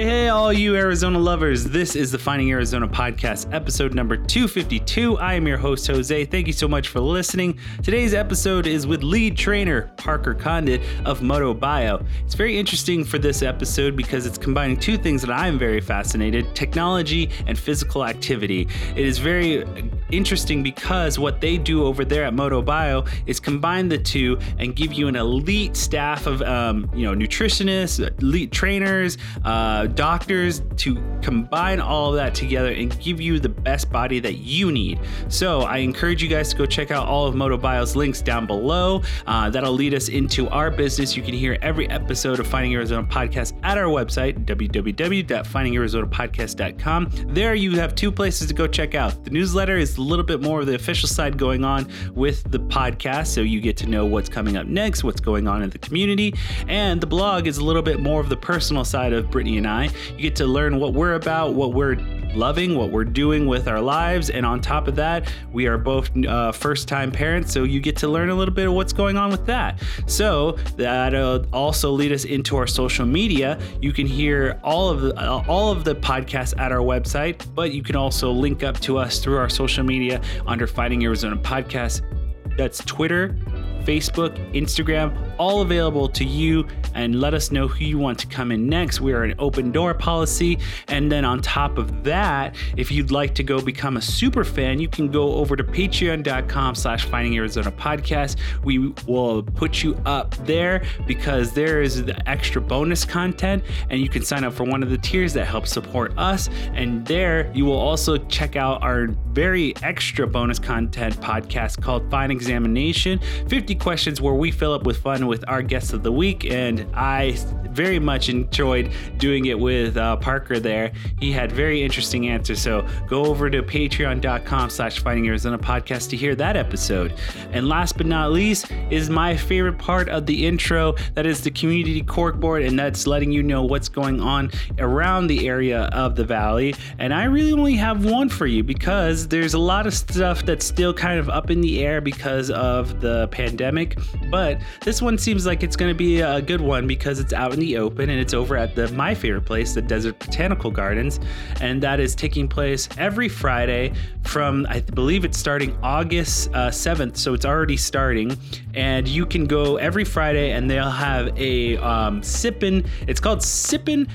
Hey, all you Arizona lovers. This is the Finding Arizona podcast, episode number 252. I am your host, Jose. Thank you so much for listening. Today's episode is with lead trainer Parker Condit of Moto Bio. It's very interesting for this episode because it's combining two things that I'm very fascinated technology and physical activity. It is very interesting because what they do over there at Moto Bio is combine the two and give you an elite staff of, um, you know, nutritionists, elite trainers, uh, doctors to combine all of that together and give you the best body that you need. So I encourage you guys to go check out all of Moto Bio's links down below. Uh, that'll lead us into our business. You can hear every episode of Finding Arizona podcast at our website, www.findingarizonapodcast.com. There you have two places to go check out. The newsletter is a little bit more of the official side going on with the podcast, so you get to know what's coming up next, what's going on in the community, and the blog is a little bit more of the personal side of Brittany and I. You get to learn what we're about, what we're loving, what we're doing with our lives, and on top of that, we are both uh, first-time parents, so you get to learn a little bit of what's going on with that. So that'll also lead us into our social media. You can hear all of the uh, all of the podcasts at our website, but you can also link up to us through our social media under Finding Arizona Podcast. That's Twitter, Facebook, Instagram, all available to you. And let us know who you want to come in next. We are an open door policy. And then on top of that, if you'd like to go become a super fan, you can go over to patreon.com slash finding Arizona podcast. We will put you up there because there is the extra bonus content and you can sign up for one of the tiers that helps support us. And there you will also check out our very extra bonus content podcast called Fine Examination 50 questions where we fill up with fun with our guests of the week. And I very much enjoyed doing it with uh, Parker there. He had very interesting answers. So go over to patreon.com slash finding Arizona podcast to hear that episode. And last but not least is my favorite part of the intro. That is the community corkboard. And that's letting you know what's going on around the area of the valley. And I really only have one for you because there's a lot of stuff that's still kind of up in the air because of the pandemic. But this one seems like it's going to be a good one because it's out in the open and it's over at the my favorite place, the Desert Botanical Gardens, and that is taking place every Friday from I believe it's starting August uh, 7th, so it's already starting. And you can go every Friday, and they'll have a um, sippin'. It's called sippin'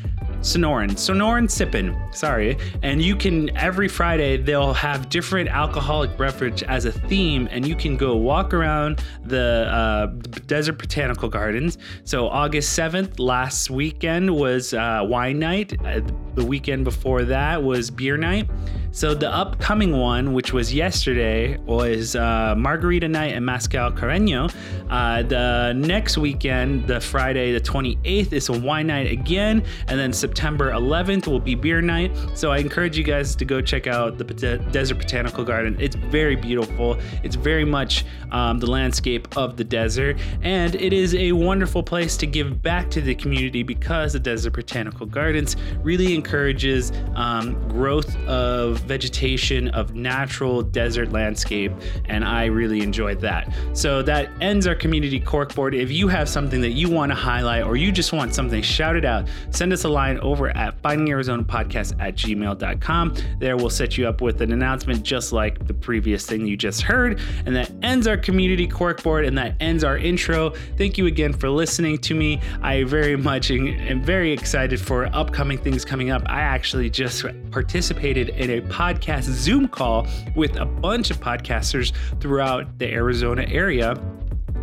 Sonoran, Sonoran Sippin. Sorry. And you can, every Friday, they'll have different alcoholic beverage as a theme, and you can go walk around the uh, Desert Botanical Gardens. So, August 7th, last weekend was uh, wine night. Uh, the weekend before that was beer night. So, the upcoming one, which was yesterday, was uh, Margarita Night and Mezcal Carreño. Uh, the next weekend, the Friday, the 28th, is a wine night again. And then September 11th will be beer night. So I encourage you guys to go check out the Desert Botanical Garden. It's very beautiful. It's very much um, the landscape of the desert, and it is a wonderful place to give back to the community because the Desert Botanical Gardens really encourages um, growth of vegetation of natural desert landscape, and I really enjoyed that. So that ends our community corkboard. If you have something that you want to highlight or you just want something shouted out, send us a line over at findingarizonapodcast at gmail.com. There we'll set you up with an announcement just like the previous thing you just heard. And that ends our community corkboard and that ends our intro. Thank you again for listening to me. I very much am very excited for upcoming things coming up. I actually just participated in a podcast Zoom call with a bunch of podcasters throughout the Arizona area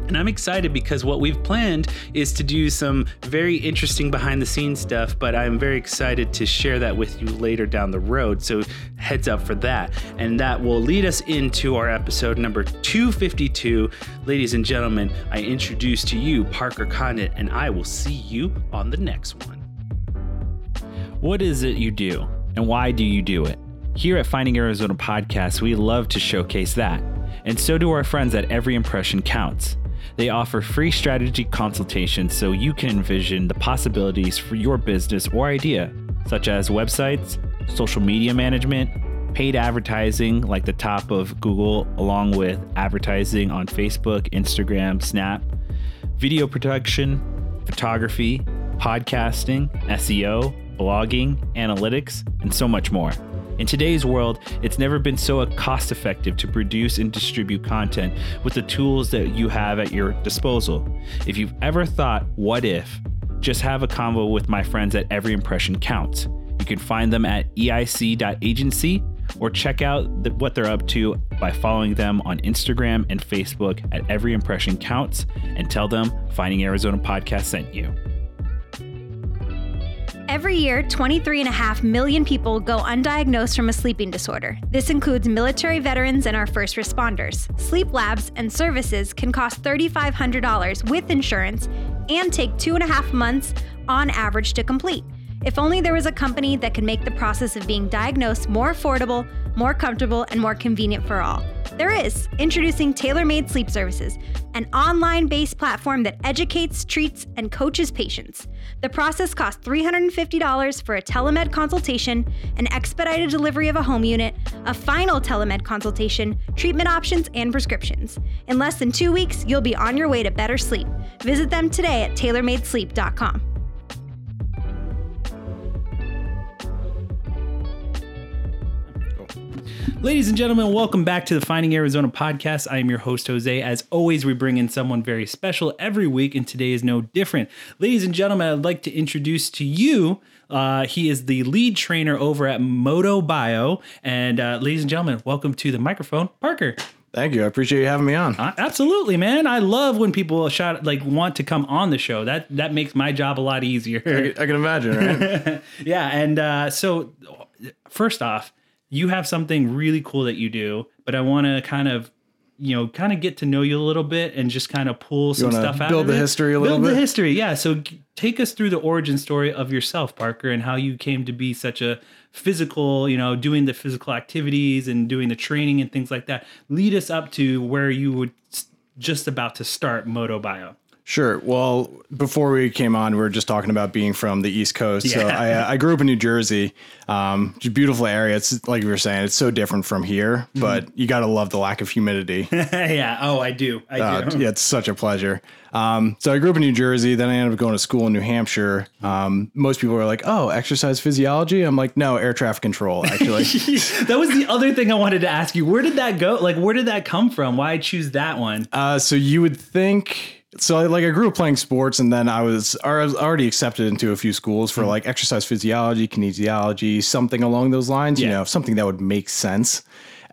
and I'm excited because what we've planned is to do some very interesting behind the scenes stuff, but I'm very excited to share that with you later down the road. So heads up for that. And that will lead us into our episode number 252. Ladies and gentlemen, I introduce to you Parker Condit, and I will see you on the next one. What is it you do, and why do you do it? Here at Finding Arizona Podcast, we love to showcase that. And so do our friends at Every Impression Counts. They offer free strategy consultations so you can envision the possibilities for your business or idea, such as websites, social media management, paid advertising like the top of Google, along with advertising on Facebook, Instagram, Snap, video production, photography, podcasting, SEO, blogging, analytics, and so much more. In today's world, it's never been so cost effective to produce and distribute content with the tools that you have at your disposal. If you've ever thought, what if? Just have a convo with my friends at Every Impression Counts. You can find them at eic.agency or check out the, what they're up to by following them on Instagram and Facebook at Every Impression Counts and tell them Finding Arizona Podcast sent you. Every year, 23.5 million people go undiagnosed from a sleeping disorder. This includes military veterans and our first responders. Sleep labs and services can cost $3,500 with insurance and take two and a half months on average to complete. If only there was a company that could make the process of being diagnosed more affordable, more comfortable, and more convenient for all. There is. Introducing TailorMade Sleep Services, an online based platform that educates, treats, and coaches patients. The process costs $350 for a telemed consultation, an expedited delivery of a home unit, a final telemed consultation, treatment options, and prescriptions. In less than two weeks, you'll be on your way to better sleep. Visit them today at tailormadesleep.com. Ladies and gentlemen, welcome back to the Finding Arizona podcast. I am your host, Jose. As always, we bring in someone very special every week, and today is no different. Ladies and gentlemen, I'd like to introduce to you. Uh, he is the lead trainer over at Moto Bio. And uh, ladies and gentlemen, welcome to the microphone, Parker. Thank you. I appreciate you having me on. Uh, absolutely, man. I love when people shot like want to come on the show. That that makes my job a lot easier. I, I can imagine, right? yeah, and uh, so first off, you have something really cool that you do, but I want to kind of you know, kind of get to know you a little bit and just kind of pull some stuff out. Build the it. history a little build bit. Build the history, yeah. So take us through the origin story of yourself, Parker, and how you came to be such a physical, you know, doing the physical activities and doing the training and things like that. Lead us up to where you would just about to start Moto Bio. Sure. Well, before we came on, we were just talking about being from the East Coast. So I, uh, I grew up in New Jersey. Um, beautiful area. It's like you were saying, it's so different from here, but you got to love the lack of humidity. yeah. Oh, I do. I Uh, do. yeah, it's such a pleasure. Um, so I grew up in New Jersey. Then I ended up going to school in New Hampshire. Um, most people are like, "Oh, exercise physiology." I'm like, "No, air traffic control." Actually, that was the other thing I wanted to ask you. Where did that go? Like, where did that come from? Why choose that one? Uh, so you would think so like I grew up playing sports and then I was, I was already accepted into a few schools for mm-hmm. like exercise physiology, kinesiology, something along those lines, Yeah. you know, something that would make sense.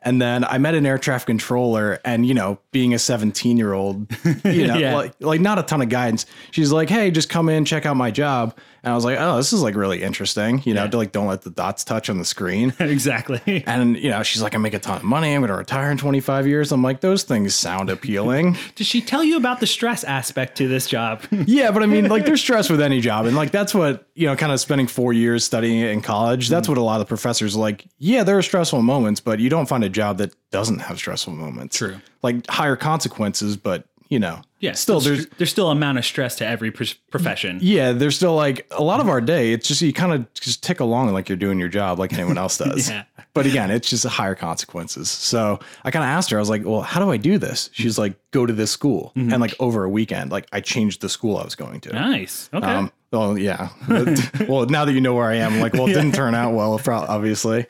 And then I met an air traffic controller and, you know, being a 17 year old, you know, Yeah. like, like not a ton of guidance. She's like, Hey, just come in, check out my job. And I was like, Oh, this is like really interesting. You know, Yeah. to like, don't let the dots touch on the screen. exactly. And, you know, she's like, I make a ton of money. I'm going to retire in 25 years. I'm like, those things sound appealing. Did she tell you about the stress aspect to this job? Yeah, but I mean, like, there's stress with any job, and like that's what you know, kind of spending four years studying it in college. That's Mm. what a lot of professors are like. Yeah, there are stressful moments, but you don't find a job that doesn't have stressful moments. True. Like higher consequences, but you know, yeah. still there's there's still amount of stress to every pr- profession. yeah, there's still like a lot of our day. It's just you kind of just tick along like you're doing your job, like anyone else does. Yeah. But again, it's just higher consequences. So I kind of asked her, I was like, well, how do I do this? She's like, go to this school, Mm-hmm. and like over a weekend, like I changed the school I was going to. Nice. Okay. Um, well, yeah. well, now that you know where I am, I'm like, well, it didn't turn out well, obviously.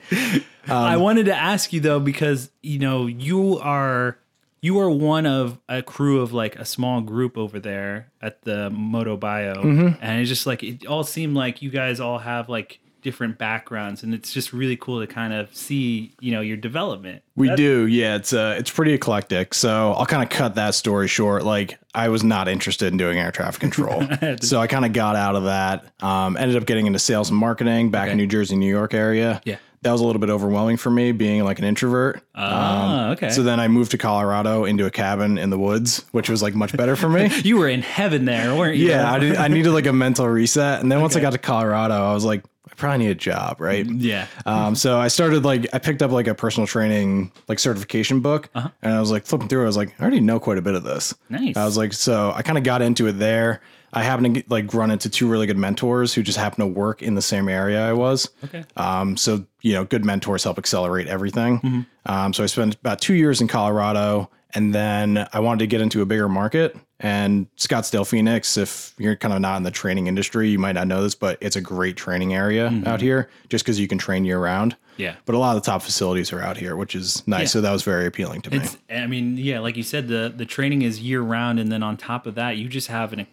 I um, wanted to ask you though because you know you are you are one of a crew of like a small group over there at the Moto Bio, Mm-hmm. and it's just like it all seemed like you guys all have like different backgrounds, and it's just really cool to kind of see you know your development. We do, yeah. It's uh, it's pretty eclectic. So I'll kind of cut that story short. Like I was not interested in doing air traffic control, so I kind of got out of that. Um, ended up getting into sales and marketing back in New Jersey, New York area. Yeah. That was a little bit overwhelming for me, being like an introvert. Ah, okay. So then I moved to Colorado into a cabin in the woods, which was like much better for me. you were in heaven there, weren't you? Yeah, I, did, I needed like a mental reset. And then once I got to Colorado, I was like, I probably need a job, right? yeah. Um, so I started like I picked up like a personal training like certification book, and I was like flipping through. I was like, I already know quite a bit of this. Nice. I was like, so I kind of got into it there. I happened to get, like run into two really good mentors who just happened to work in the same area I was. Okay. Um, so you know, good mentors help accelerate everything. Mm-hmm. Um, so I spent about two years in Colorado, And then I wanted to get into a bigger market. And Scottsdale, Phoenix, if you're kind of not in the training industry, you might not know this, but it's a great training area mm-hmm. out here just because you can train year round. Yeah. But a lot of the top facilities are out here, which is nice. Yeah. So that was very appealing to me. I mean, yeah, like you said, the the training is year round, and then on top of that, you just have an,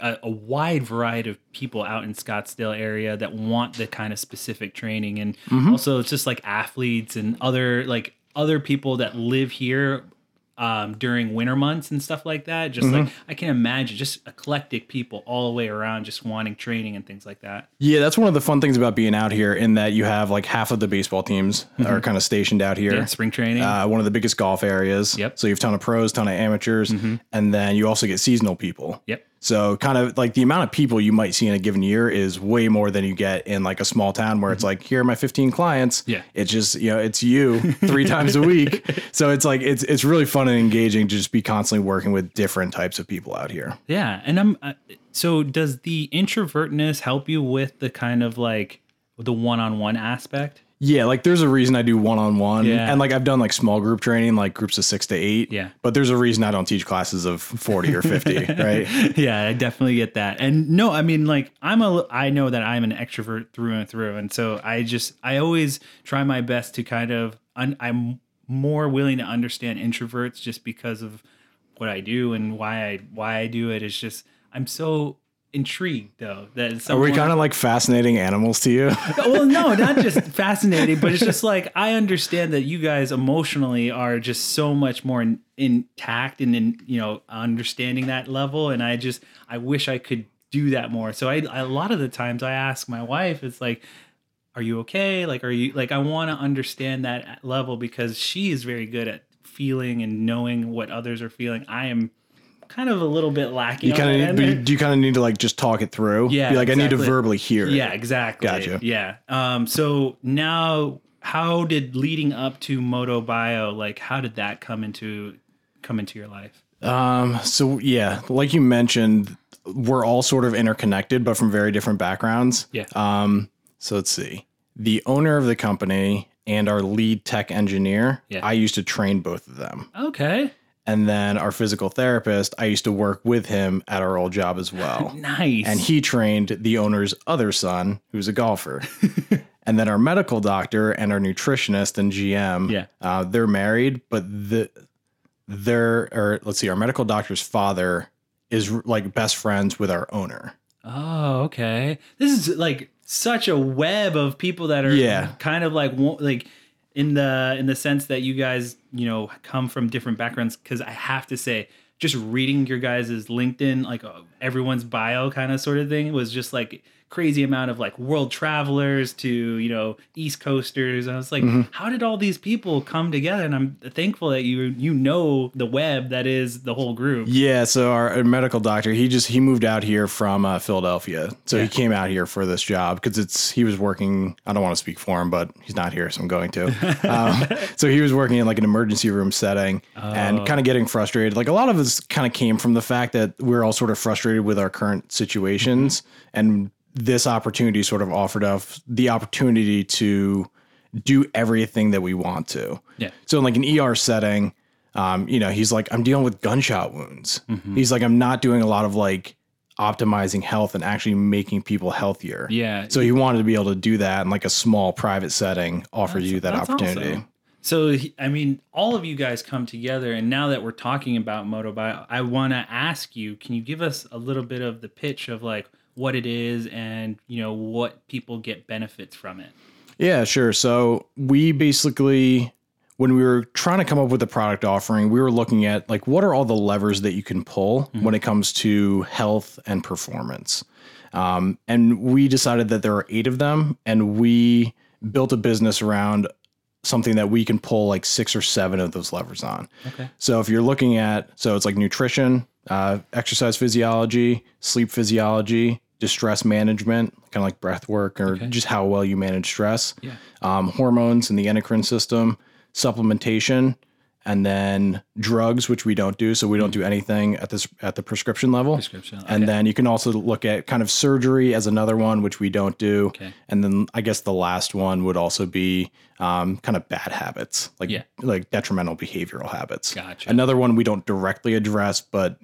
a, a wide variety of people out in Scottsdale area that want the kind of specific training, and mm-hmm. also it's just like athletes and other like other people that live here um, during winter months and stuff like that. Just like I can imagine, just eclectic people all the way around, just wanting training and things like that. Yeah, that's one of the fun things about being out here in that you have like half of the baseball teams are kind of stationed out here. Yeah, spring training. Uh, one of the biggest golf areas. Yep. So you have a ton of pros, ton of amateurs, and then you also get seasonal people. yep. So kind of like the amount of people you might see in a given year is way more than you get in like a small town where it's like here are my 15 clients. Yeah. It's just, you know, it's you three times a week. So it's like it's it's really fun and engaging to just be constantly working with different types of people out here. Yeah, and I'm uh, so does the introvertness help you with the kind of like the one-on-one aspect? Yeah, like there's a reason I do one on one. And like I've done like small group training, like groups of six to eight. Yeah. But there's a reason I don't teach classes of 40 or 50, right? yeah, I definitely get that. And no, I mean like I'm a I know that I'm an extrovert through and through, and so I just I always try my best to kind of un, I'm more willing to understand introverts just because of what I do and why I why I do it. It's just I'm so intrigued though that Are we kind of like fascinating animals to you? well no not just fascinating but it's just like i understand that you guys emotionally are just so much more in, intact and in you know understanding that level and i just i wish i could do that more. So i, I a lot of the times i ask my wife it's like are you okay? Like are you like i want to understand that level because she is very good at feeling and knowing what others are feeling. I am kind of a little bit lacking You kind of do you kind of need to like just talk it through? Yeah, Be like, I need to verbally hear it. Yeah, exactly. Gotcha. Yeah. Um, so now how did leading up to Moto Bio, like how did that come into come into your life? Um, so yeah, like you mentioned, we're all sort of interconnected, but from very different backgrounds. Yeah. Um, so let's see. The owner of the company and our lead tech engineer, Yeah. I used to train both of them. okay. And then our physical therapist, I used to work with him at our old job as well. Nice. and he trained the owner's other son, who's a golfer. and then our medical doctor and our nutritionist and GM, Yeah. uh, they're married, but the they're or let's see, our medical doctor's father is like best friends with our owner. Oh, okay. This is like such a web of people that are Yeah. kind of like wa- like in the in the sense that you guys, you know, come from different backgrounds cuz I have to say just reading your guys' LinkedIn like uh, everyone's bio kind of sort of thing was just like crazy amount of like world travelers to, you know, east coasters. I was like, Mm-hmm. how did all these people come together? And I'm thankful that you you know the web that is the whole group. Yeah, so our, medical doctor, he just he moved out here from uh, Philadelphia, so Yeah. he came out here for this job because it's he was working. I don't want to speak for him, but he's not here, so I'm going to. um, so he was working in like an emergency room setting and kind of getting frustrated. Like a lot of us kind of came from the fact that we're all sort of frustrated with our current situations, and this opportunity sort of offered us the opportunity to do everything that we want to. Yeah. So in like an ER setting, um, you know, he's like, I'm dealing with gunshot wounds. Mm-hmm. He's like, I'm not doing a lot of like optimizing health and actually making people healthier. Yeah. So he wanted to be able to do that in like a small private setting, offers you that opportunity. awesome. So, I mean, all of you guys come together, and now that we're talking about Motobio, I want to ask you: Can you give us a little bit of the pitch of like what it is, and you know what people get benefits from it? Yeah, sure. So we basically, when we were trying to come up with a product offering, we were looking at like what are all the levers that you can pull when it comes to health and performance. Um, and we decided that there are eight of them, and we built a business around something that we can pull like six or seven of those levers on. Okay. So if you're looking at, so it's like nutrition, uh, exercise physiology, sleep physiology, distress management, kind of like breath work or just how well you manage stress, Yeah. um, hormones in the endocrine system, supplementation, and then drugs, which we don't do. So we don't do anything at this at the prescription level. Prescription, And then you can also look at kind of surgery as another one, which we don't do. Okay. And then I guess the last one would also be um, kind of bad habits, like Yeah. like detrimental behavioral habits. Gotcha. Another one we don't directly address, but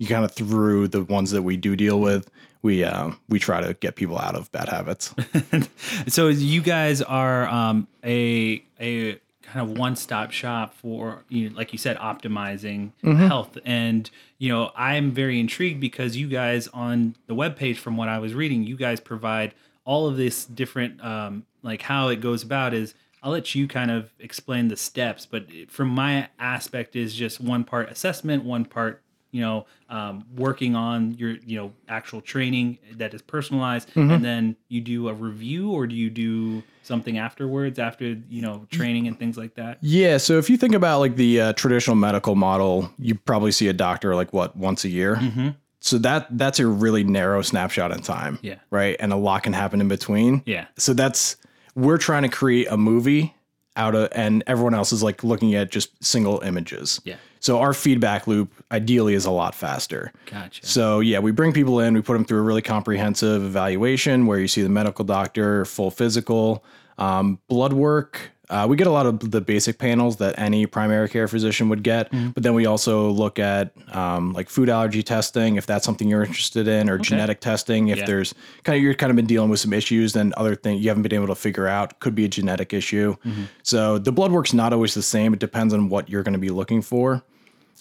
you kind of through the ones that we do deal with, we uh, we try to get people out of bad habits. so you guys are um, a a kind of one stop shop for you know, like you said optimizing health and you know I'm very intrigued because you guys on the webpage from what I was reading you guys provide all of this different um, like how it goes about is I'll let you kind of explain the steps but from my aspect is just one part assessment one part you know um, working on your you know actual training that is personalized and then you do a review or do you do something afterwards after you know training and things like that Yeah. So if you think about like the uh, traditional medical model, you probably see a doctor like what once a year. Mm-hmm. So that that's a really narrow snapshot in time. Yeah. Right. And a lot can happen in between. yeah So that's we're trying to create a movie out of, and everyone else is like looking at just single images. Yeah. So our feedback loop ideally is a lot faster. gotcha So yeah, we bring people in, we put them through a really comprehensive evaluation where you see the medical doctor, full physical, um, blood work. Uh, we get a lot of the basic panels that any primary care physician would get, but then we also look at um, like food allergy testing if that's something you're interested in, or genetic testing if Yeah. there's kind of you're kind of been dealing with some issues and other things you haven't been able to figure out could be a genetic issue. So the blood work's not always the same. It depends on what you're going to be looking for.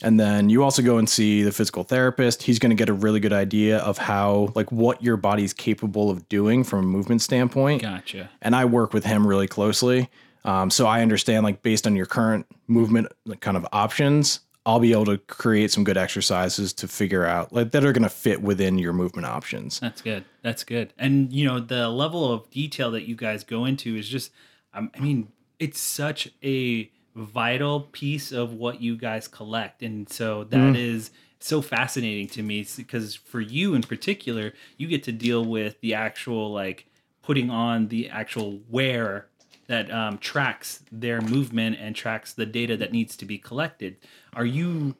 And then you also go and see the physical therapist. He's going to get a really good idea of how, like, what your body's capable of doing from a movement standpoint. gotcha And I work with him really closely. Um, so I understand, like, based on your current movement like, kind of options, I'll be able to create some good exercises to figure out, like, that are going to fit within your movement options. That's good. That's good. And you know, the level of detail that you guys go into is just um, I mean, it's such a vital piece of what you guys collect. And so that is so fascinating to me because for you in particular, you get to deal with the actual like putting on the actual wear that um, tracks their movement and tracks the data that needs to be collected. Are you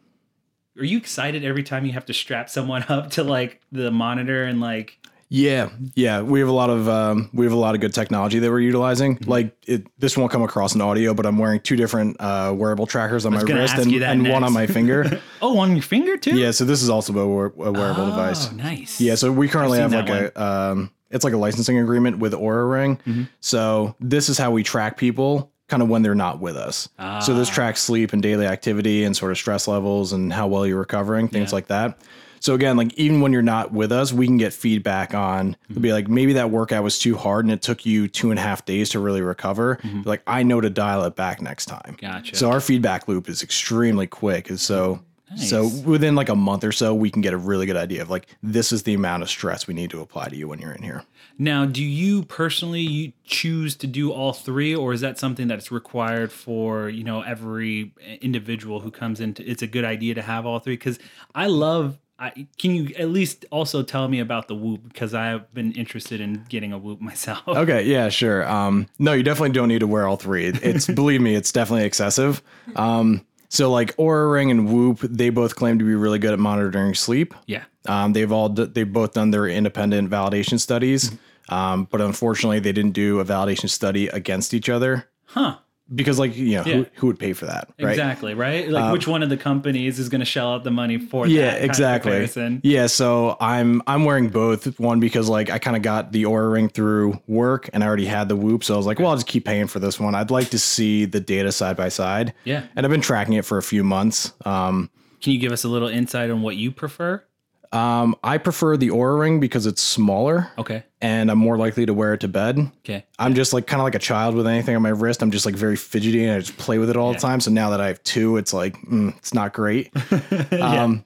are you excited every time you have to strap someone up to like the monitor and like Yeah, yeah, we have a lot of um, we have a lot of good technology that we're utilizing. Mm-hmm. Like it, this won't come across in audio, but I'm wearing two different uh, wearable trackers on my wrist and, and one on my finger. oh on your finger too? yeah, so this is also a, wear- a wearable device. Oh, nice. Yeah, so we currently have like a um, it's like a licensing agreement with Oura Ring. Mm-hmm. So this is how we track people kind of when they're not with us. So Ah. this tracks sleep and daily activity and sort of stress levels and how well you're recovering, things Yeah. like that. So again, like even when you're not with us, we can get feedback on it'll be like maybe that workout was too hard and it took you two and a half days to really recover. Like I know to dial it back next time. Mm-hmm. Gotcha. So our feedback loop is extremely quick. And so so within like a month or so, we can get a really good idea of like this is the amount of stress we need to apply to you when you're in here. Now, do you personally you choose to do all three, or is that something that's required for you know every individual who comes into? It's a good idea to have all three because I love. I, can you at least also tell me about the Whoop because I've been interested in getting a Whoop myself. Okay, yeah, sure. Um, no, you definitely don't need to wear all three. It's believe me, it's definitely excessive. Um, so like Oura Ring and Whoop, they both claim to be really good at monitoring sleep. Yeah. Um, they've all d- they've both done their independent validation studies, Mm-hmm. um, but unfortunately, they didn't do a validation study against each other Huh. Because, like, you know, Yeah. who, who would pay for that, right? Exactly. Right. Like which one of the companies is going to shell out the money for Yeah, that exactly. Yeah, so I'm I'm wearing both. One because like I kind of got the Oura Ring through work, and I already had the Whoop, so I was like, well, I'll just keep paying for this one. I'd like to see the data side by side. Yeah. and I've been tracking it for a few months. Um, Can you give us a little insight on what you prefer? Um, I prefer the Oura Ring because it's smaller, Okay. and I'm more likely to wear it to bed. Okay. I'm just like kind of like a child with anything on my wrist. I'm just like very fidgety and I just play with it all the time. So now that I have two, it's like mm, it's not great. um,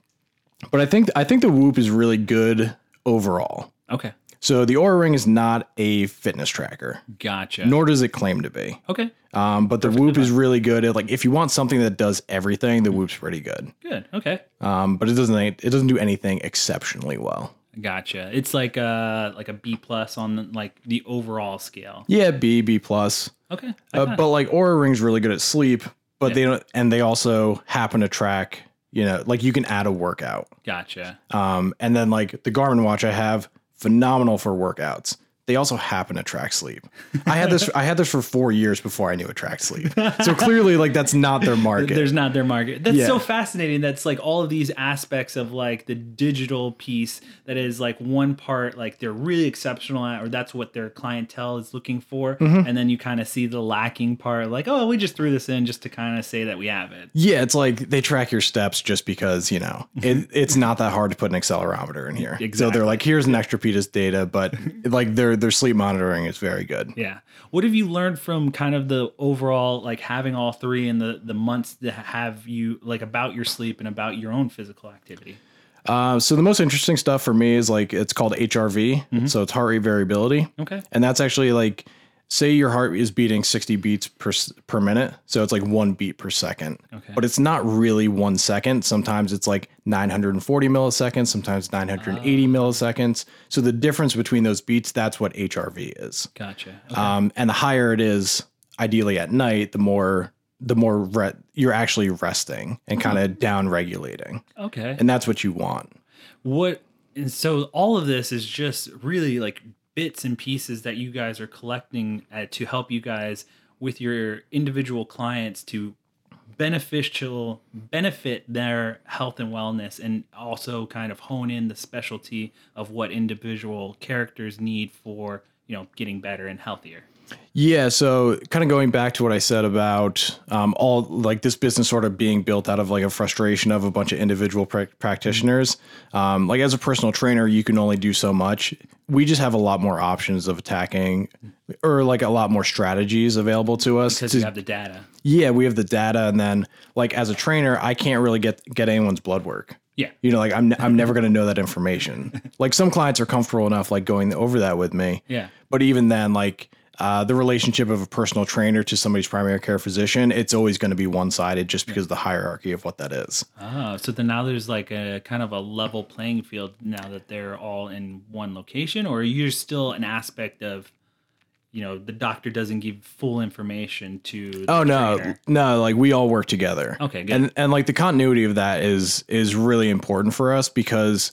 but I think I think the Whoop is really good overall. Okay. So the Oura Ring is not a fitness tracker, Gotcha. nor does it claim to be. okay. Um, but the Whoop is really good at like if you want something that does everything, the Whoop's pretty good. Good. Okay. Um, but it doesn't it doesn't do anything exceptionally well. Gotcha. It's like a like a B plus on the, like the overall scale. Yeah, B B plus. Okay. Uh, but like Oura Ring's really good at sleep, but they don't, and they also happen to track. You know, like you can add a workout. Gotcha. Um, and then like the Garmin watch I have, phenomenal for workouts. They also happen to track sleep. I had this. I had this for four years before I knew it tracked sleep. So clearly, like that's not their market. There's not their market. That's Yeah. so fascinating. That's like all of these aspects of like the digital piece that is like one part like they're really exceptional at, or that's what their clientele is looking for, Mm-hmm. and then you kind of see the lacking part, like oh, we just threw this in just to kind of say that we have it. Yeah, it's like they track your steps just because you know it, it's not that hard to put an accelerometer in here. So they're like, here's an extra piece of data, but like their their sleep monitoring is very good. Yeah. What have you learned from kind of the overall like having all three and the the months that have you like about your sleep and about your own physical activity? Uh, so the most interesting stuff for me is like it's called HRV, so it's heart rate variability, Okay. and that's actually like say your heart is beating 60 beats per per minute, so it's like one beat per second. Okay. But it's not really one second. Sometimes it's like 940 milliseconds, sometimes 980 milliseconds. So the difference between those beats, that's what HRV is. Gotcha. Okay. Um, and the higher it is, ideally at night, the more the more re- you're actually resting and kind of down regulating, okay. and that's what you want. what and so all of this is just really like bits and pieces that you guys are collecting uh, to help you guys with your individual clients to beneficial benefit their health and wellness and also kind of hone in the specialty of what individual characters need for you know getting better and healthier Yeah, so kind of going back to what I said about um, all like this business sort of being built out of like a frustration of a bunch of individual prac practitioners. Um, like as a personal trainer, you can only do so much. We just have a lot more options of attacking, or like a lot more strategies available to us. because to- you have the data yeah, we have the data, and then like as a trainer, I can't really get get anyone's blood work. yeah You know, like I'm I'm never going to know that information. like some clients are comfortable enough like going over that with me. Yeah. But even then, like uh, the relationship of a personal trainer to somebody's primary care physician, it's always going to be one sided just because of the hierarchy of what that is. Oh, so then now there's like a kind of a level playing field now that they're all in one location, or you're still an aspect of, you know, the doctor doesn't give full information to. The Oh no, trainer. no! Like we all work together. Okay, good. And and like the continuity of that is is really important for us because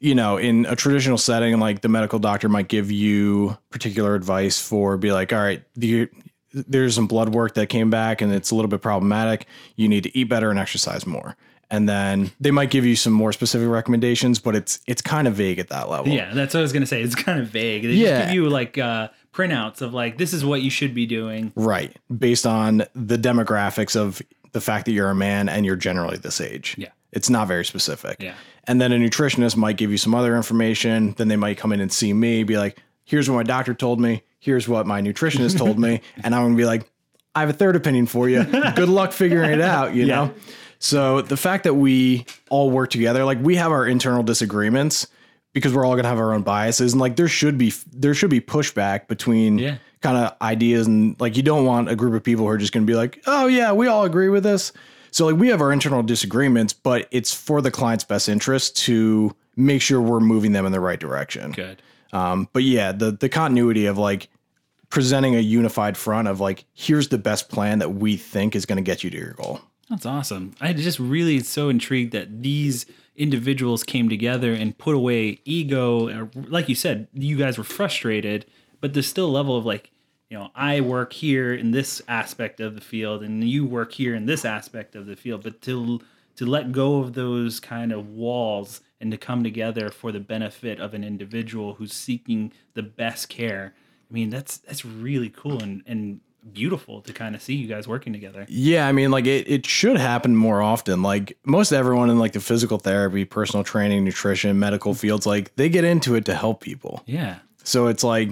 you know in a traditional setting, like the medical doctor might give you particular advice for be like, all right, the, there's some blood work that came back and it's a little bit problematic. You need to eat better and exercise more. And then they might give you some more specific recommendations, but it's it's kind of vague at that level. Yeah, that's what I was gonna say. It's kind of vague. They Yeah. just give you like uh, printouts of like this is what you should be doing. Right. Based on the demographics of the fact that you're a man and you're generally this age. Yeah. It's not very specific. Yeah. And then a nutritionist might give you some other information. Then they might come in and see me, be like, here's what my doctor told me. Here's what my nutritionist told me. And I'm going to be like, I have a third opinion for you. Good luck figuring it out, you know? So the fact that we all work together, like we have our internal disagreements because we're all going to have our own biases and like there should be there should be pushback between Yeah. kind of ideas and like you don't want a group of people who are just going to be like, "Oh yeah, we all agree with this." So like we have our internal disagreements, but it's for the client's best interest to make sure we're moving them in the right direction. Good. Um, but yeah, the the continuity of like presenting a unified front of like here's the best plan that we think is going to get you to your goal. That's awesome. I just really so intrigued that these individuals came together and put away ego. Like you said, you guys were frustrated, but there's still a level of like, you know, I work here in this aspect of the field, and you work here in this aspect of the field. But to to let go of those kind of walls and to come together for the benefit of an individual who's seeking the best care. I mean, that's that's really cool and and beautiful to kind of see you guys working together. Yeah, I mean, like it, it should happen more often. Like most everyone in like the physical therapy, personal training, nutrition, medical fields, like they get into it to help people. Yeah. So it's like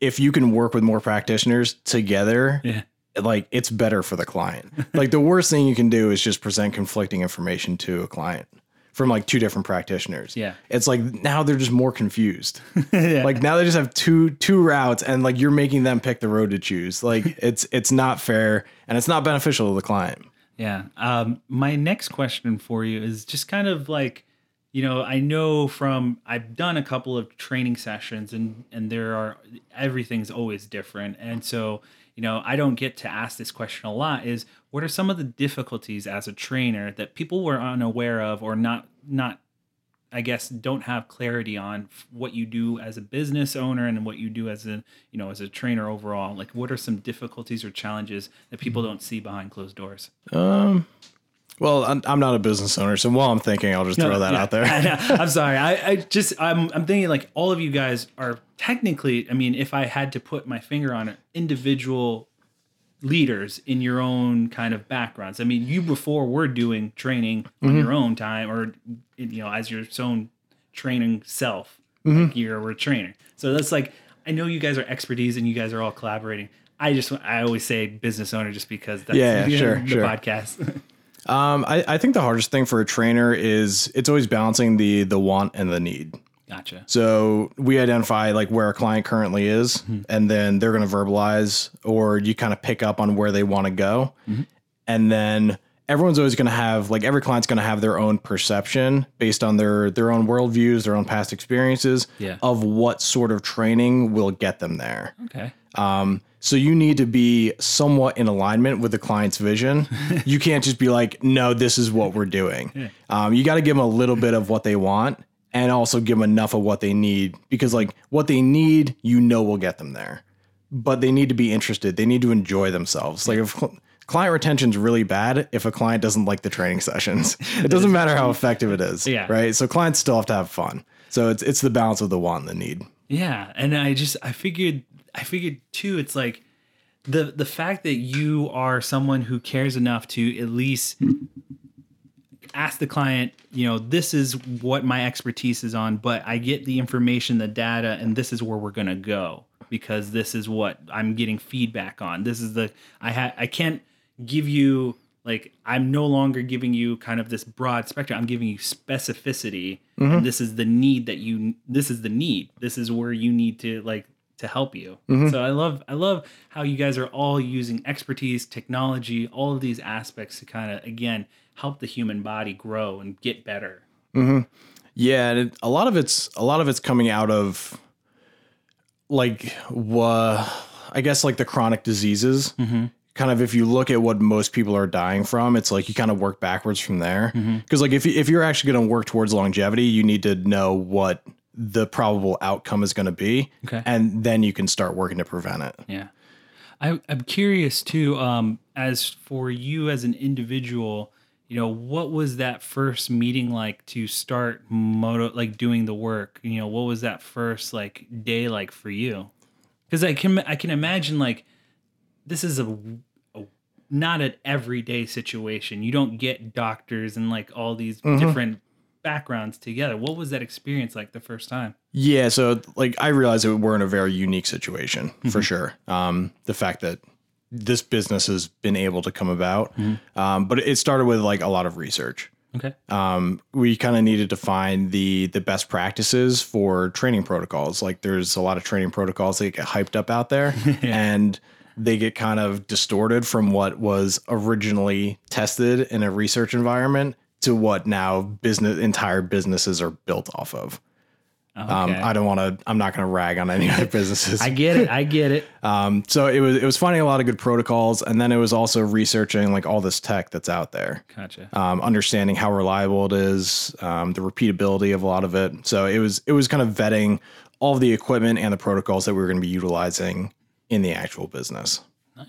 if you can work with more practitioners together, Yeah. like it's better for the client. like the worst thing you can do is just present conflicting information to a client from like two different practitioners. Yeah. It's like now they're just more confused. yeah. Like now they just have two two routes and like you're making them pick the road to choose. Like it's it's not fair and it's not beneficial to the client. Yeah. Um, my next question for you is just kind of like, you know, I know from I've done a couple of training sessions and and there are everything's always different. And so, you know, I don't get to ask this question a lot is what are some of the difficulties as a trainer that people were unaware of or not not I guess don't have clarity on what you do as a business owner and what you do as a you know as a trainer overall. Like, what are some difficulties or challenges that people don't see behind closed doors? Um, well, I'm, I'm not a business owner, so while I'm thinking, I'll just throw that yeah. out there. I'm sorry. I, I just I'm I'm thinking like all of you guys are technically. I mean, if I had to put my finger on it, individual leaders in your own kind of backgrounds. I mean, you before were doing training mm-hmm. on your own time, or you know, as your own training self. Mm-hmm. Like you're a trainer, so that's like I know you guys are expertise and you guys are all collaborating. I just I always say business owner just because that's yeah, yeah sure, the sure. podcast. Um, I, I think the hardest thing for a trainer is it's always balancing the the want and the need. Gotcha. So we identify like where a client currently is, mm-hmm. and then they're going to verbalize, or you kind of pick up on where they want to go, mm-hmm. and then everyone's always going to have like every client's going to have their own perception based on their their own worldviews, their own past experiences yeah. of what sort of training will get them there. Okay. Um, so you need to be somewhat in alignment with the client's vision. you can't just be like, no, this is what we're doing. Yeah. Um, you got to give them a little bit of what they want and also give them enough of what they need because, like, what they need, you know, will get them there. But they need to be interested. They need to enjoy themselves. Like, if client retention is really bad, if a client doesn't like the training sessions, it doesn't matter how effective it is. Yeah. Right. So clients still have to have fun. So it's it's the balance of the want and the need. Yeah, and I just I figured I figured too, it's like the the fact that you are someone who cares enough to at least ask the client, you know, this is what my expertise is on, but I get the information, the data, and this is where we're gonna go because this is what I'm getting feedback on. This is the I ha I can't give you like I'm no longer giving you kind of this broad spectrum. I'm giving you specificity, mm-hmm. and this is the need that you. This is the need. This is where you need to like to help you. Mm-hmm. So I love I love how you guys are all using expertise, technology, all of these aspects to kind of again help the human body grow and get better. Mm-hmm. Yeah, and it, a lot of it's a lot of it's coming out of like what I guess like the chronic diseases. Mm-hmm. Kind of if you look at what most people are dying from, it's like you kind of work backwards from there. Because mm-hmm. like if if you're actually going to work towards longevity, you need to know what the probable outcome is going to be. Okay. And then you can start working to prevent it. Yeah. I, I'm curious too, um, as for you as an individual, you know, what was that first meeting like to start moto, like doing the work? You know, what was that first like day like for you? Because I can, I can imagine like this is a, a, not an everyday situation. You don't get doctors and like all these mm-hmm. different backgrounds together. What was that experience like the first time? Yeah, so like I realized that we're in a very unique situation mm-hmm. for sure. Um, the fact that this business has been able to come about, mm-hmm. um, but it started with like a lot of research. Okay. Um, we kind of needed to find the the best practices for training protocols. Like there's a lot of training protocols that get hyped up out there, yeah. and they get kind of distorted from what was originally tested in a research environment to what now business entire businesses are built off of. Um, okay. Um, I don't want to. I'm not going to rag on any other businesses. I get it. I get it. um, so it was it was finding a lot of good protocols, and then it was also researching like all this tech that's out there. Gotcha. Um, understanding how reliable it is, um, the repeatability of a lot of it. So it was it was kind of vetting all of the equipment and the protocols that we were going to be utilizing in the actual business.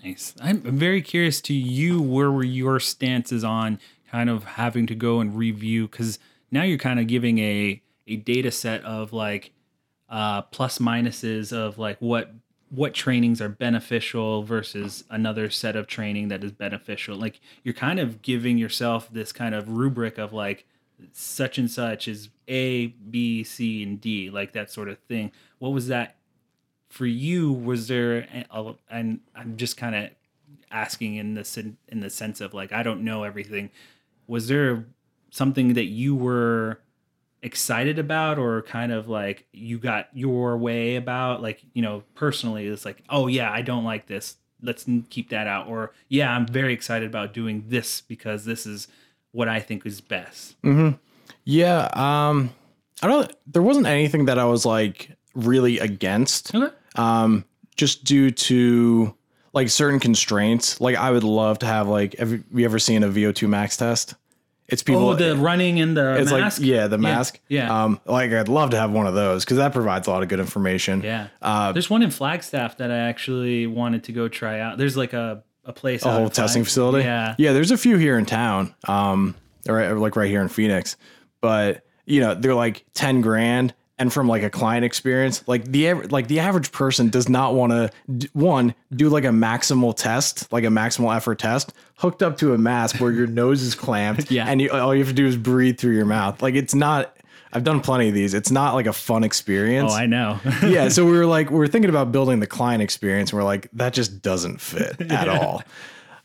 Nice. I'm very curious to you. Where were your stances on kind of having to go and review because now you're kind of giving a a data set of like uh, plus minuses of like what what trainings are beneficial versus another set of training that is beneficial. Like you're kind of giving yourself this kind of rubric of like such and such is A, B, C, and D, like that sort of thing. What was that for you? Was there, and I'm just kind of asking in the in the sense of like I don't know everything was there something that you were excited about or kind of like you got your way about like you know personally it's like oh yeah i don't like this let's keep that out or yeah i'm very excited about doing this because this is what i think is best mm-hmm. Yeah. Um, I don't. There wasn't anything that I was like really against. Okay. Um, just due to like certain constraints. Like I would love to have like. Have you ever seen a VO2 max test? It's people. Oh, the running in the it's mask. like yeah, the mask. yeah. Um, like I'd love to have one of those because that provides a lot of good information. Yeah. Uh, There's one in Flagstaff that I actually wanted to go try out. There's like a, a place. a whole testing facility. Yeah. yeah. There's a few here in town, um, or, or like right here in Phoenix, but you know they're like ten grand, and from like a client experience, like the like the average person does not want to one do like a maximal test, like a maximal effort test, hooked up to a mask where your nose is clamped, Yeah. and you, all you have to do is breathe through your mouth. Like it's not. I've done plenty of these. It's not like a fun experience Oh, I know. yeah, so we were like, we were thinking about building the client experience. And we're like, that just doesn't fit at all.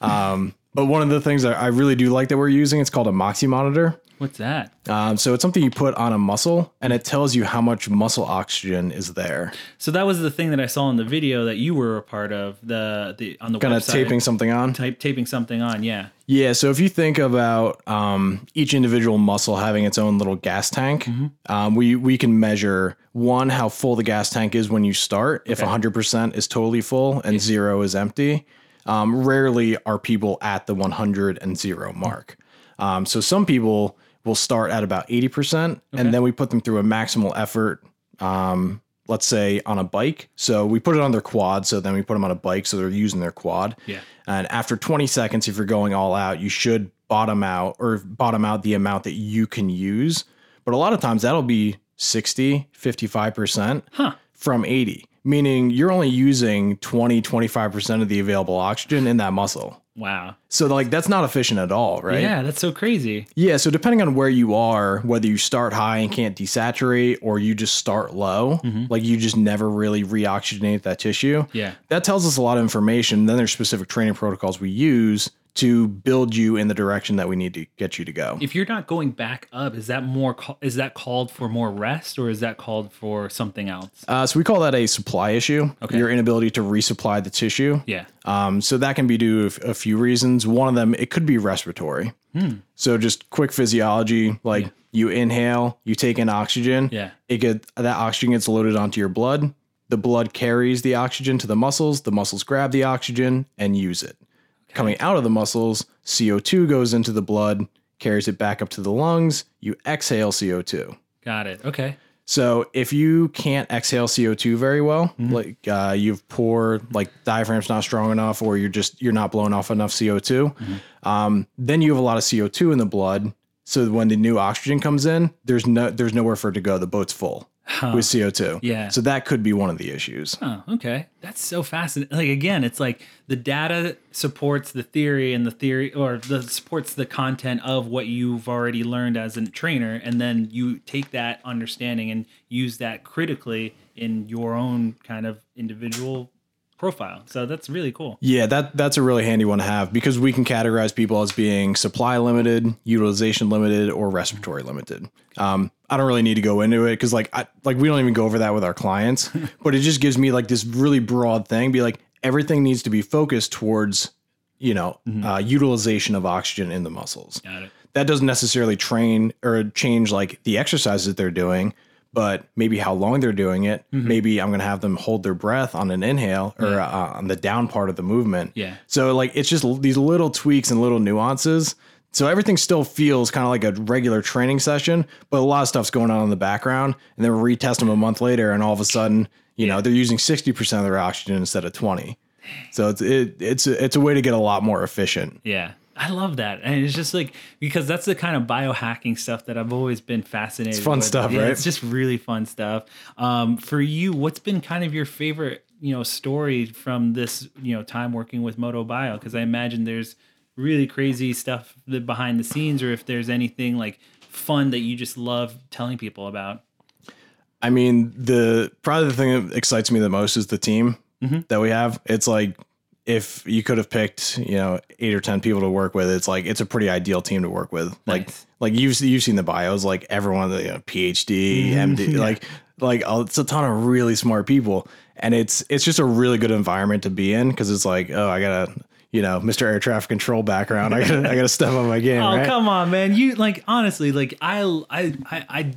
Um, but one of the things that I really do like that we're using, it's called a Moxy monitor. What's that? Um, so it's something you put on a muscle, and it tells you how much muscle oxygen is there. So that was the thing that I saw in the video that you were a part of. The the on the Kind of taping something on. type taping something on. Yeah. Yeah, so if you think about um, each individual muscle having its own little gas tank, um, we we can measure one how full the gas tank is when you start. If 100% is totally full and zero is empty, um, rarely are people at the 100 and zero mark. Um, so some people will start at about 80%, and then we put them through a maximal effort. Um, let's say on a bike. So we put it on their quad. So then we put them on a bike. So they're using their quad. Yeah. And after 20 seconds, if you're going all out, you should bottom out or bottom out the amount that you can use. But a lot of times that'll be 60, 55% Huh. from 80, meaning you're only using 20, 25% of the available oxygen in that muscle. Wow. So like that's not efficient at all, right? Yeah, that's so crazy. Yeah, so depending on where you are, whether you start high and can't desaturate or you just start low, mm-hmm. like you just never really reoxygenate that tissue. Yeah. That tells us a lot of information. Then there's specific training protocols we use to build you in the direction that we need to get you to go. If you're not going back up, is that more? Is that called for more rest, or is that called for something else? Uh, so we call that a supply issue. Okay. Your inability to resupply the tissue. Yeah. Um, so that can be due to a few reasons. One of them, it could be respiratory. Hmm. So just quick physiology, like you inhale, you take in oxygen. Yeah. It get that oxygen gets loaded onto your blood. The blood carries the oxygen to the muscles. The muscles grab the oxygen and use it. Coming out of the muscles, CO2 goes into the blood, carries it back up to the lungs. You exhale CO2. Got it. Okay. So if you can't exhale CO2 very well, like uh, you've poor, like diaphragm's not strong enough, or you're just you're not blowing off enough CO2, um, then you have a lot of CO2 in the blood. So when the new oxygen comes in, there's no there's nowhere for it to go. The boat's full with CO2. Yeah. So that could be one of the issues. Oh, okay. That's so fascinating. Like again, it's like the data supports the theory and the theory or the supports the content of what you've already learned as a trainer and then you take that understanding and use that critically in your own kind of individual profile. So that's really cool. Yeah, that that's a really handy one to have because we can categorize people as being supply limited, utilization limited, or respiratory limited. Um, I don't really need to go into it because like I like we don't even go over that with our clients, but it just gives me like this really broad thing. Be like everything needs to be focused towards you know uh, utilization of oxygen in the muscles. Got it. That doesn't necessarily train or change like the exercises that they're doing. But maybe how long they're doing it. Maybe I'm going to have them hold their breath on an inhale or uh, on the down part of the movement. Yeah. So like it's just these little tweaks and little nuances. So everything still feels kind of like a regular training session, but a lot of stuff's going on in the background. And then we retest them a month later, and all of a sudden, you know, they're using sixty percent of their oxygen instead of twenty. So it's it, it's a, it's a way to get a lot more efficient. Yeah. I love that. And it's just like because that's the kind of biohacking stuff that I've always been fascinated It's fun with. stuff, Yeah, right? It's just really fun stuff. Um, for you, what's been kind of your favorite, you know, story from this, you know, time working with Modo Bio? Because I imagine there's really crazy stuff behind the scenes, or if there's anything like fun that you just love telling people about. I mean, the probably the thing that excites me the most is the team Mm-hmm. that we have. It's like if you could have picked, you know, eight or ten people to work with, it's like it's a pretty ideal team to work with. Like, Nice. like you've you've seen the bios, like everyone, you know, PhD, Mm-hmm. MD, like like oh, it's a ton of really smart people, and it's it's just a really good environment to be in because it's like, oh, I gotta. you know, Mr. Air Traffic Control background. I gotta, I gotta step on my game. Oh right? come on, man! You like honestly, like I, I, I, I,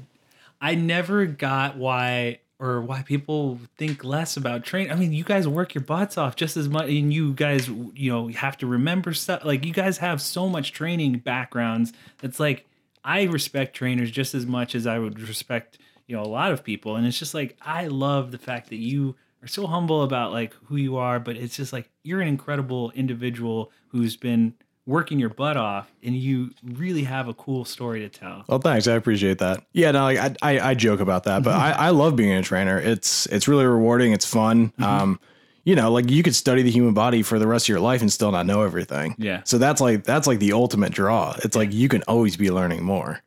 I never got why or why people think less about training. I mean, you guys work your butts off just as much, and you guys, you know, have to remember stuff. Like you guys have so much training backgrounds. It's like I respect trainers just as much as I would respect, you know, a lot of people. And it's just like I love the fact that you are so humble about like who you are, but it's just like you're an incredible individual who's been working your butt off and you really have a cool story to tell. Well, thanks. I appreciate that. Yeah, no, like I, I, I joke about that, but I, I love being a trainer. It's, it's really rewarding. It's fun. Um, you know, like you could study the human body for the rest of your life and still not know everything. Yeah. So that's like, that's like the ultimate draw. It's like you can always be learning more.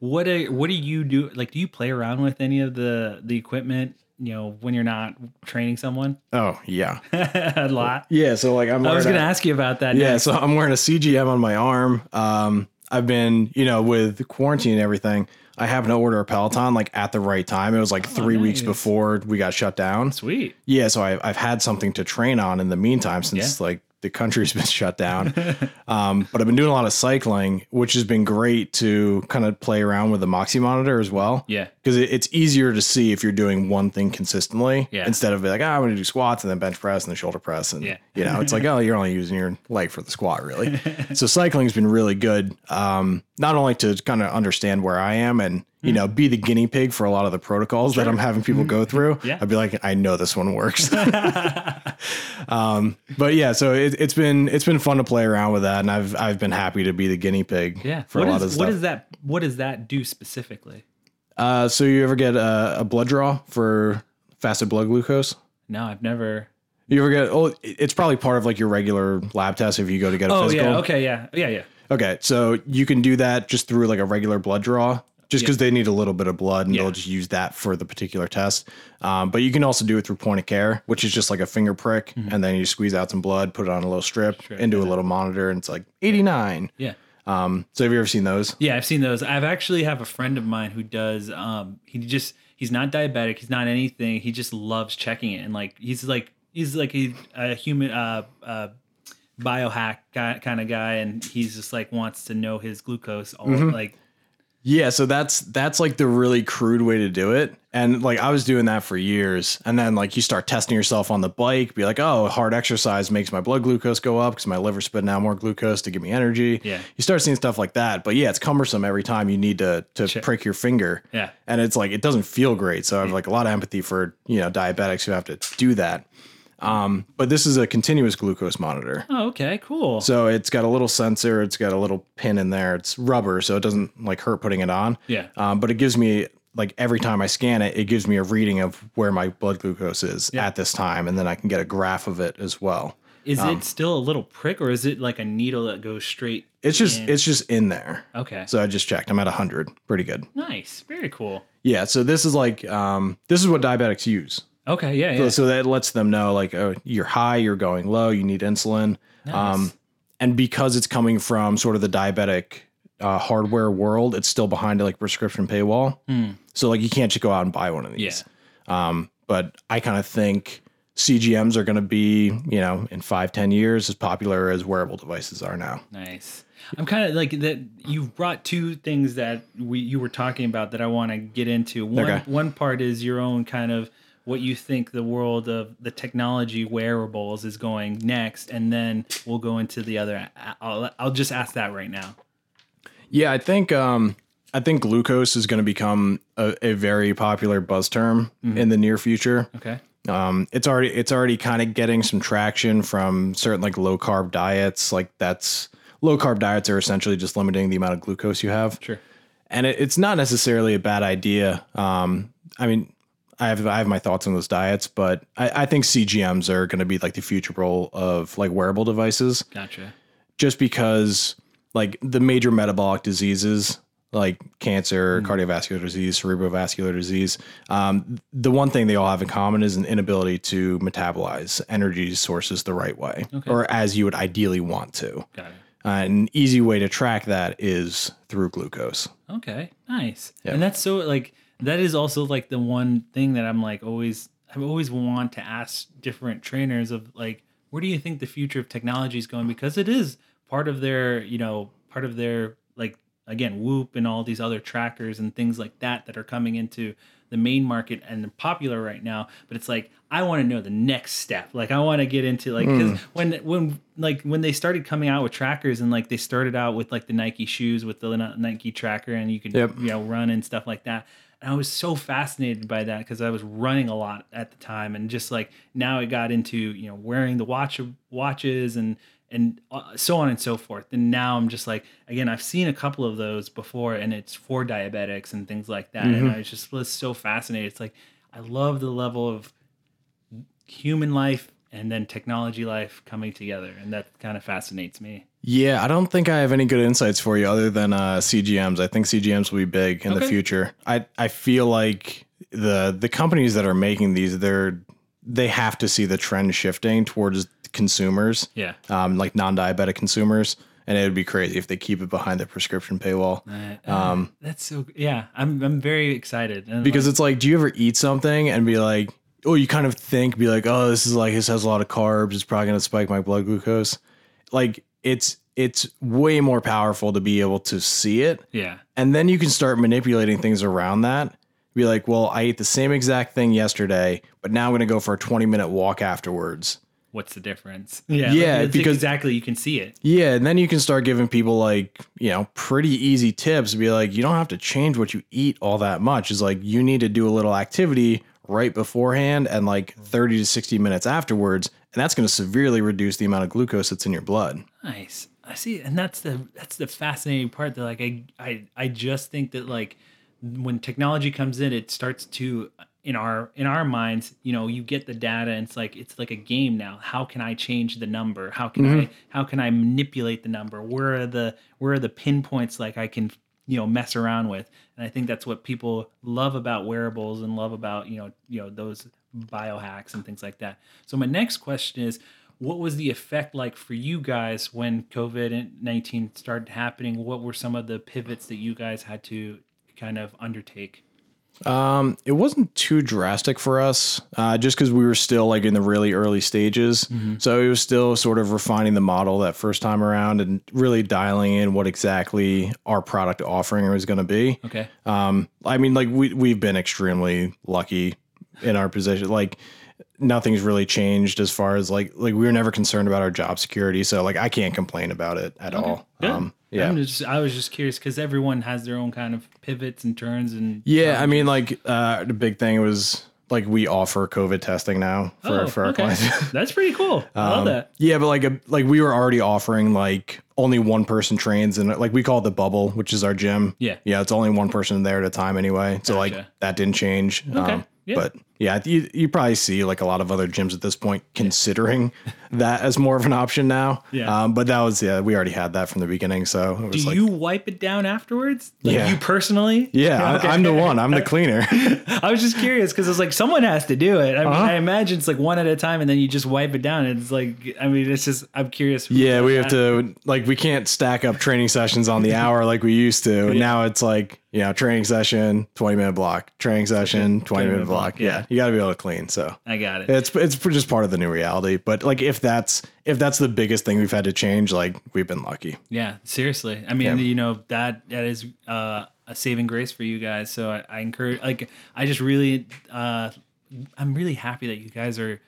What do, what do you do? Like, do you play around with any of the the equipment? You know, when you're not training someone Oh yeah. a lot. Yeah. So like I'm, I was going to a- ask you about that. Yeah, next. so I'm wearing a CGM on my arm. Um, I've been, you know, with quarantine and everything, I happened to order a Peloton like at the right time. It was like three weeks before we got shut down. sweet. Yeah, so I, I've had something to train on in the meantime since like the country's been shut down. um, but I've been doing a lot of cycling, which has been great to kind of play around with the Moxy monitor as well. Yeah. Because it, it's easier to see if you're doing one thing consistently Yeah. instead of like, ah, I'm going to do squats and then bench press and then shoulder press. And, Yeah. you know, it's like, oh, you're only using your leg for the squat, really. so cycling's been really good, um, not only to kind of understand where I am and, you know, be the guinea pig for a lot of the protocols that I'm having people go through. Yeah. I'd be like, I know this one works. um, but yeah, so it, it's been it's been fun to play around with that, and I've I've been happy to be the guinea pig Yeah. for What a lot is- of stuff. What does that? What does that do specifically? Uh, so you ever get a, a blood draw for fasted blood glucose? No, I've never. You ever get? Oh, it's probably part of like your regular lab test if you go to get a Oh physical. yeah. Okay. Yeah. Yeah. Yeah. Okay, so you can do that just through like a regular blood draw, just because they need a little bit of blood, and Yeah. they'll just use that for the particular test. Um, but you can also do it through point of care, which is just like a finger prick, and then you squeeze out some blood, put it on a little strip, into a little monitor, and it's like eighty nine. Yeah. Um, so have you ever seen those? Yeah, I've seen those. I've actually have a friend of mine who does. Um, he just he's not diabetic. He's not anything. He just loves checking it, and like he's like he's like a, a human uh, uh, biohack guy, kind of guy, and he's just like wants to know his glucose. All mm-hmm. like Yeah, so that's that's like the really crude way to do it. And like I was doing that for years. And then like you start testing yourself on the bike, be like, "Oh, hard exercise makes my blood glucose go up cuz my liver's spitting out more glucose to give me energy." Yeah. You start seeing stuff like that. But yeah, it's cumbersome every time you need to to prick your finger. Yeah. And it's like it doesn't feel great. So I have like a lot of empathy for, you know, diabetics who have to do that. Um, but this is a continuous glucose monitor. oh okay cool So it's got a little sensor, it's got a little pin in there. It's rubber, so it doesn't like hurt putting it on. Yeah. Um, but it gives me like every time I scan it, it gives me a reading of where my blood glucose is at this time, and then I can get a graph of it as well. is um, it still a little prick or is it like a needle that goes straight? It's just in? it's just in there. okay So I just checked. I'm at hundred. Pretty good. nice very cool Yeah. So this is like um, this is what diabetics use. Okay yeah yeah So, so that lets them know like oh you're high, you're going low, you need insulin. Um, and because it's coming from sort of the diabetic uh, hardware world, it's still behind like prescription paywall. So like you can't just go out and buy one of these. Yeah. Um, but I kind of think CGMs are going to be you know in five ten years as popular as wearable devices are now. Nice. I'm kind of like that. You've brought two things that we you were talking about that I want to get into. One Okay. one part is your own kind of what you think the world of the technology wearables is going next, and then we'll go into the other. I'll I'll just ask that right now. Yeah, I think um, I think glucose is going to become a, a very popular buzz term in the near future. Okay. Um, it's already it's already kind of getting some traction from certain like low carb diets. Like that's low carb diets are essentially just limiting the amount of glucose you have, Sure. and it, it's not necessarily a bad idea. Um, I mean, I have I have my thoughts on those diets, but I, I think CGMs are going to be like the future role of like wearable devices Gotcha. just because like the major metabolic diseases like cancer, cardiovascular disease, cerebrovascular disease, um, the one thing they all have in common is an inability to metabolize energy sources the right way or as you would ideally want to. Got it. Uh, an easy way to track that is through glucose. Okay, nice. Yeah. And that's so like that is also like the one thing that I'm like always I've always want to ask different trainers of like where do you think the future of technology is going? Because it is part of their, you know, part of their like again Whoop and all these other trackers and things like that that are coming into the main market and popular right now. But it's like I want to know the next step. Like I want to get into like because Hmm. when when like when they started coming out with trackers and like they started out with like the Nike shoes with the Nike tracker and you could Yep. you know run and stuff like that. And I was so fascinated by that because I was running a lot at the time, and just like now it got into you know wearing the watch watches and and uh, so on and so forth. And now I'm just like again, I've seen a couple of those before, and it's for diabetics and things like that. And I was just was so fascinated. It's like I love the level of human life and then technology life coming together, and that kind of fascinates me. Yeah, I don't think I have any good insights for you other than uh, CGMs. I think CGMs will be big in the future. I I feel like the the companies that are making these, they're they have to see the trend shifting towards consumers, Yeah. um, like non-diabetic consumers, and it would be crazy if they keep it behind the prescription paywall. Um, that's so yeah. I'm I'm very excited and Because it's like, do you ever eat something and be like, oh, you kind of think, be like, oh, this is like this has a lot of carbs. It's probably gonna spike my blood glucose. Like it's it's way more powerful to be able to see it, yeah. and then you can start manipulating things around that. Be like, well, I ate the same exact thing yesterday, but now I'm gonna go for a 20 minute walk afterwards. What's the difference? Yeah. Yeah, it's because- exactly you can see it. Yeah, and then you can start giving people like, you know, pretty easy tips. Be like, you don't have to change what you eat all that much. It's like you need to do a little activity right beforehand and like hmm. 30 to 60 minutes afterwards, and that's going to severely reduce the amount of glucose that's in your blood. Nice. I see, and that's the that's the fascinating part. That like I I I just think that like when technology comes in, it starts to in our in our minds, you know, you get the data, and it's like it's like a game now. How can I change the number? How can mm-hmm. I how can I manipulate the number? Where are the where are the pinpoints like I can you know mess around with? And I think that's what people love about wearables and love about you know you know those biohacks and things like that. So my next question is what was the effect like for you guys when COVID 19 started happening? What were some of the pivots that you guys had to kind of undertake? Um, it wasn't too drastic for us, uh, just because we were still like in the really early stages. So it was still sort of refining the model that first time around and really dialing in what exactly our product offering was going to be. Okay. Um, I mean, like we we've been extremely lucky in our position. Like nothing's really changed as far as like like we were never concerned about our job security. So like I can't complain about it at all. Good. Um, yeah. I'm just, I was just curious because everyone has their own kind of pivots and turns and Yeah, I mean, like uh, the big thing was like we offer COVID testing now for, Oh, for our okay. clients. That's pretty cool. I love Um, that. Yeah, but like a, like we were already offering like only one person trains and like we call it the bubble, which is our gym. Yeah. yeah, it's only one person there at a time anyway. So like that didn't change. Um, Okay, yeah. But yeah, you you probably see like a lot of other gyms at this point considering that as more of an option now. Yeah. Um, but that was yeah, we already had that from the beginning. So it Do like you wipe it down afterwards? Like Yeah. you personally? yeah, Okay. I, I'm the one. I'm the cleaner. I was just curious because it's like someone has to do it. I mean, Uh-huh. I imagine it's like one at a time, and then you just wipe it down. It's like, I mean, it's just I'm curious. Yeah, we have to like we can't stack up training sessions on the hour like we used to. And now it's like, you know, training session, 20 minute block, training session, 20 minute block. yeah. Yeah. You got to be able to clean. So I got it. it's it's just part of the new reality. But like if that's if that's the biggest thing we've had to change, like we've been lucky. Yeah, seriously. I mean, Yeah. you know that that is uh, a saving grace for you guys. So I, I encourage, like, I just really, uh, I'm really happy that you guys are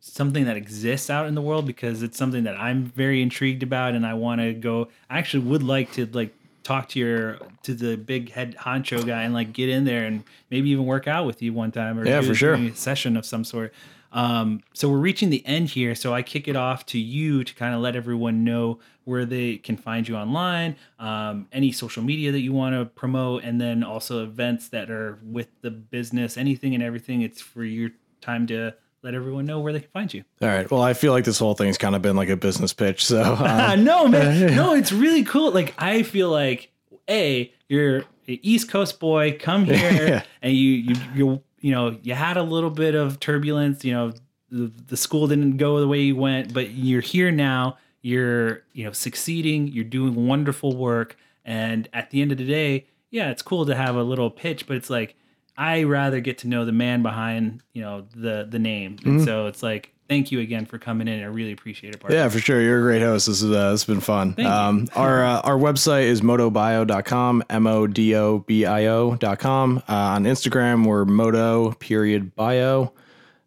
something that exists out in the world because it's something that I'm very intrigued about, and I want to go. I actually would like to like talk to your to the big head honcho guy and like get in there and maybe even work out with you one time or Yeah, do for sure. a session of some sort. Um, so we're reaching the end here. So I kick it off to you to kind of let everyone know where they can find you online, um, any social media that you want to promote, and then also events that are with the business, anything and everything. It's for your time to let everyone know where they can find you. All right. Well, I feel like this whole thing's kind of been like a business pitch. So um, no, man. No, it's really cool. Like I feel like a you're an East Coast boy. Come here, Yeah. and you you you you know you had a little bit of turbulence. You know the, the school didn't go the way you went, but you're here now. You're you know succeeding. You're doing wonderful work, and at the end of the day, yeah, it's cool to have a little pitch, but it's like. I rather get to know the man behind you know the the name, Mm-hmm. and so it's like thank you again for coming in. I really appreciate it. Parker. Yeah, for sure. You're a great host. This is uh, this has been fun. Thank you. um, our uh, our website is modobio.com, m o d o b i o.com. Uh, on Instagram, we're modo period bio.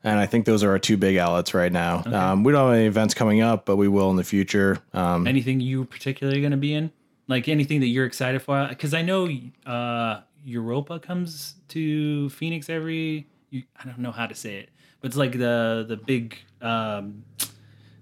And I think those are our two big outlets right now. Um, we don't have any events coming up, but we will in the future. Um, Anything you particularly going to be in? Like anything that you're excited for? Because I know uh, Europa comes to Phoenix every. You, I don't know how to say it, but it's like the the big. Um,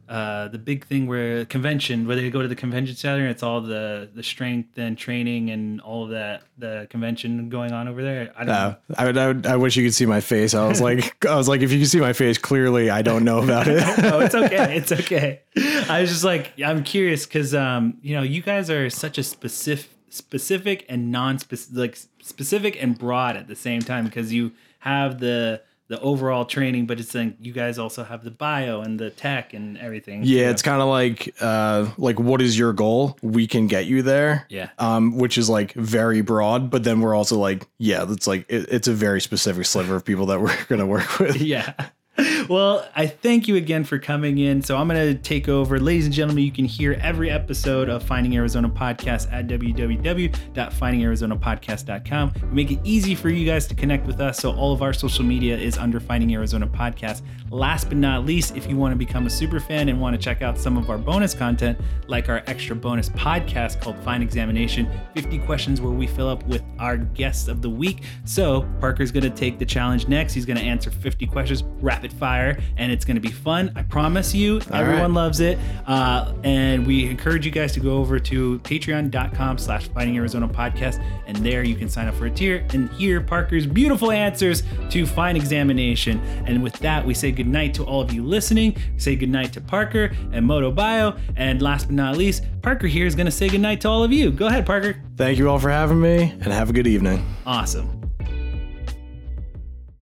uh, the big thing where convention where they go to the convention center and it's all the the strength and training and all of that the convention going on over there i don't know uh, I, would, I, would, I wish you could see my face. I was like, I was like, if you could see my face clearly, I don't know about it. no, it's okay. It's okay. I was just like, I'm curious because, um, you know, you guys are such a specific, specific and non-specific, like specific and broad at the same time because you have the the overall training, but it's like you guys also have the bio and the tech and everything. Yeah, it's kind of like uh like what is your goal? We can get you there. Yeah. Um, which is like very broad, but then we're also like, yeah, that's like it, it's a very specific sliver of people that we're gonna work with. yeah. Well, I thank you again for coming in. So I'm going to take over. Ladies and gentlemen, you can hear every episode of Finding Arizona Podcast at www.findingarizonapodcast.com. We make it easy for you guys to connect with us. So all of our social media is under Finding Arizona Podcast. Last but not least, if you want to become a super fan and want to check out some of our bonus content, like our extra bonus podcast called Fine Examination 50 questions where we fill up with our guests of the week. So Parker's going to take the challenge next. He's going to answer 50 questions rapid fire, and it's going to be fun. I promise you. Everyone right. loves it. Uh, and we encourage you guys to go over to patreon.com slash finding Arizona podcast. And there you can sign up for a tier and hear Parker's beautiful answers to fine examination. And with that, we say goodnight to all of you listening. We say goodnight to Parker and Modo Bio. And last but not least, Parker here is going to say good night to all of you. Go ahead, Parker. Thank you all for having me and have a good evening. Awesome.